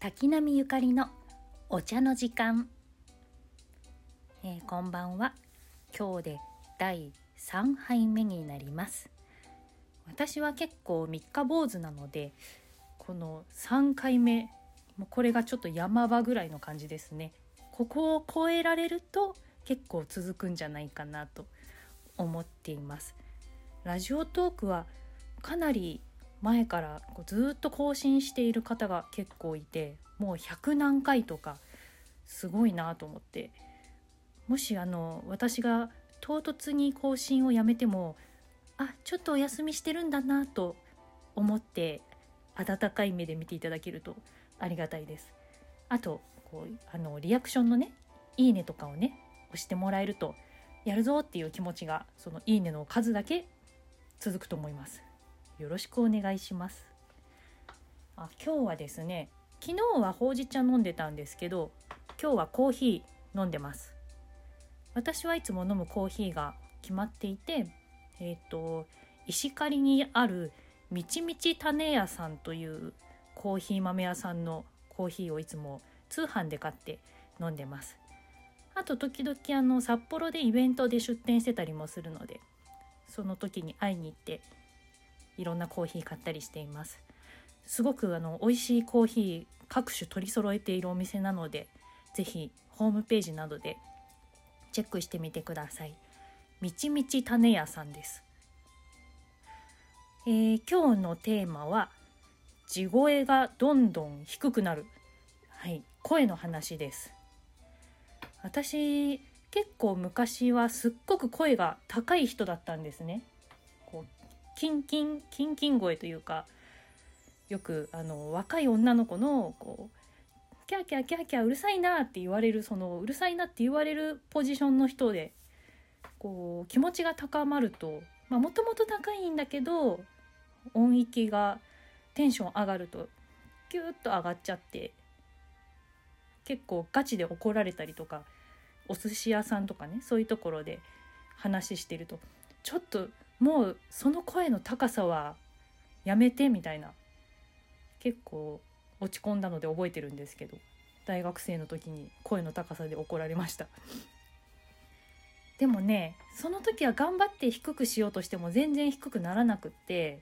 滝波ゆかりのお茶の時間、えー、こんばんは。今日で第3杯目になります。私は結構三日坊主なのでこの3回目もうこれがちょっと山場ぐらいの感じですね。ここを超えられると結構続くんじゃないかなと思っています。ラジオトークはかなり前からこうずっと更新している方が結構いてもう100何回とかすごいなと思ってもしあの私が唐突に更新をやめてもあちょっとお休みしてるんだなと思って温かい目で見ていただけるとありがたいです。あとこうあのリアクションのね「いいね」とかをね押してもらえるとやるぞっていう気持ちがその「いいね」の数だけ続くと思います。よろしくお願いします。あ今日はですね昨日はほうじ茶飲んでたんですけど今日はコーヒー飲んでます私はいつも飲むコーヒーが決まっていてえっ、ー、と石狩にあるみちみち種屋さんというコーヒー豆屋さんのコーヒーをいつも通販で買って飲んでますあと時々あの札幌でイベントで出店してたりもするのでその時に会いに行っていろんなコーヒー買ったりしています。すごくあの美味しいコーヒー各種取り揃えているお店なので是非ホームページなどでチェックしてみてください。みちみち種屋さんです、えー、今日のテーマは地声がどんどん低くなる。はい声の話です。私結構昔はすっごく声が高い人だったんですね。キンキンキンキン声というかよくあの若い女の子のこうキャーキャーキャーキャーうるさいなって言われるそのうるさいなって言われるポジションの人でこう気持ちが高まるともともと高いんだけど音域がテンション上がるとキューッと上がっちゃって結構ガチで怒られたりとかお寿司屋さんとかねそういうところで話してるとちょっともうその声の高さはやめてみたいな。結構落ち込んだので覚えてるんですけど。大学生の時に声の高さで怒られました。でもねその時は頑張って低くしようとしても全然低くならなくって。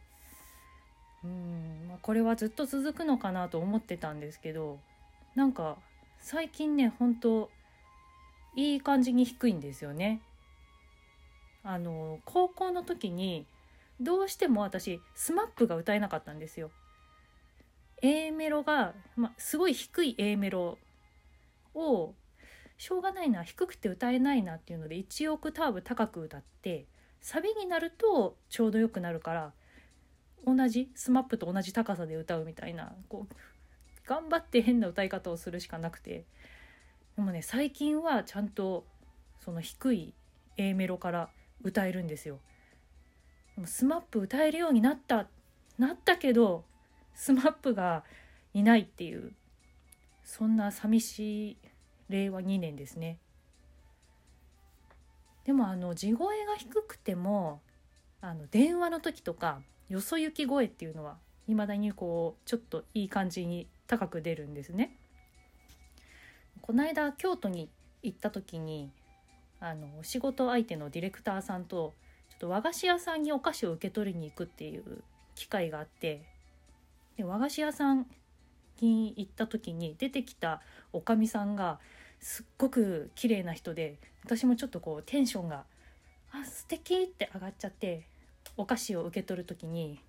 うんこれはずっと続くのかなと思ってたんですけど。なんか最近ね本当いい感じに低いんですよね。あの高校の時にどうしても私 SMAP が歌えなかったんですよ。A メロが、ま、すごい低い A メロをしょうがないな低くて歌えないなっていうので1オクターブ高く歌ってサビになるとちょうどよくなるから同じ SMAP と同じ高さで歌うみたいなこう頑張って変な歌い方をするしかなくて。でもね最近はちゃんとその低い A メロから歌えるんですよ。でも SMAP 歌えるようになったなったけど SMAP がいないっていうそんな寂しい令和2年ですね。でもあの地声が低くてもあの電話の時とかよそ行き声っていうのはいまだにこうちょっといい感じに高く出るんですね。この間京都に行った時にあの仕事相手のディレクターさんとちょっと和菓子屋さんにお菓子を受け取りに行くっていう機会があってで和菓子屋さんに行った時に出てきたおかみさんがすっごく綺麗な人で私もちょっとこうテンションが「あ素敵って上がっちゃってお菓子を受け取る時に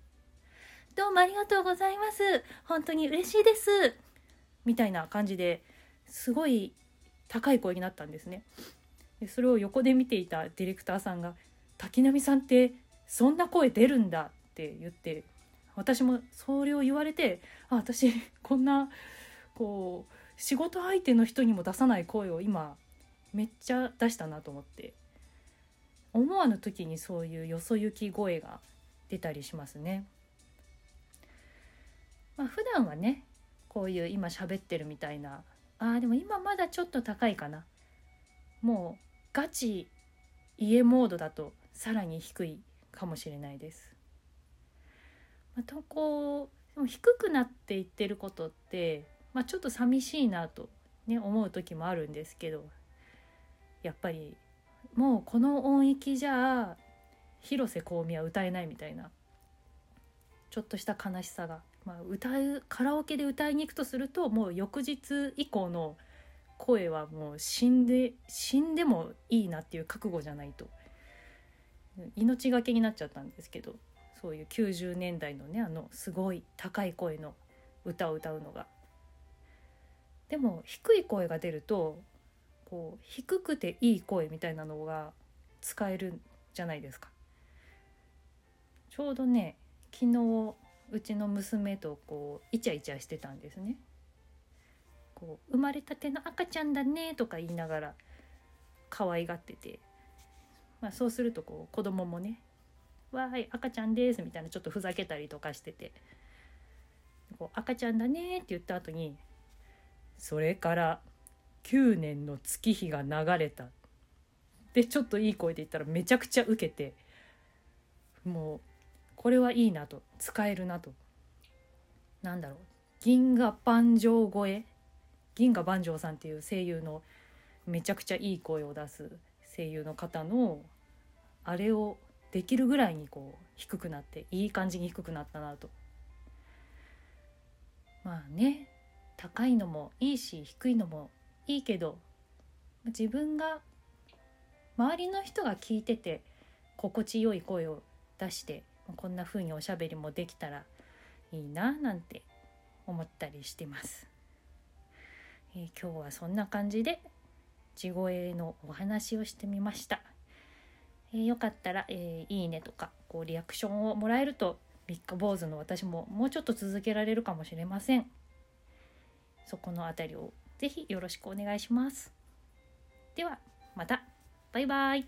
「どうもありがとうございます本当に嬉しいです」みたいな感じですごい高い声になったんですね。でそれを横で見ていたディレクターさんが「滝波さんってそんな声出るんだ」って言って私もそれを言われてあ私こんなこう仕事相手の人にも出さない声を今めっちゃ出したなと思って思わぬ時にそういうよそ行き声が出たりしますね。まあ普段はねこういう今喋ってるみたいなあーでも今まだちょっと高いかなもうガチ家モードだとさらに低いかもしれないです。まあ、とこう低くなっていってることってまあ、ちょっと寂しいなと、ね、思う時もあるんですけどやっぱりもうこの音域じゃ広瀬香美は歌えないみたいなちょっとした悲しさが、まあ、歌うカラオケで歌いに行くとするともう翌日以降の声はもう死んで死んでもいいなっていう覚悟じゃないと命がけになっちゃったんですけどそういう90年代のねあのすごい高い声の歌を歌うのが。でも低い声が出るとこう低くていい声みたいなのが使えるじゃないですか。ちょうどね昨日うちの娘とこうイチャイチャしてたんですね。こう生まれたての赤ちゃんだねとか言いながら可愛がってて、まあ、そうするとこう子供もね「わーい赤ちゃんです」みたいなちょっとふざけたりとかしてて「こう赤ちゃんだね」って言った後に「それから9年の月日が流れた」でちょっといい声で言ったらめちゃくちゃウケてもうこれはいいなと使えるなと。なんだろう。銀河万丈超え銀河万丈さんっていう声優のめちゃくちゃいい声を出す声優の方のあれをできるぐらいにこう低くなっていい感じに低くなったなとまあね高いのもいいし低いのもいいけど自分が周りの人が聞いてて心地よい声を出してこんな風におしゃべりもできたらいいななんて思ったりしてます。えー、今日はそんな感じで地声のお話をしてみました。えー、よかったら、えー、いいねとかこうリアクションをもらえると三日坊主の私ももうちょっと続けられるかもしれません。そこのあたりを是非よろしくお願いします。ではまたバイバイ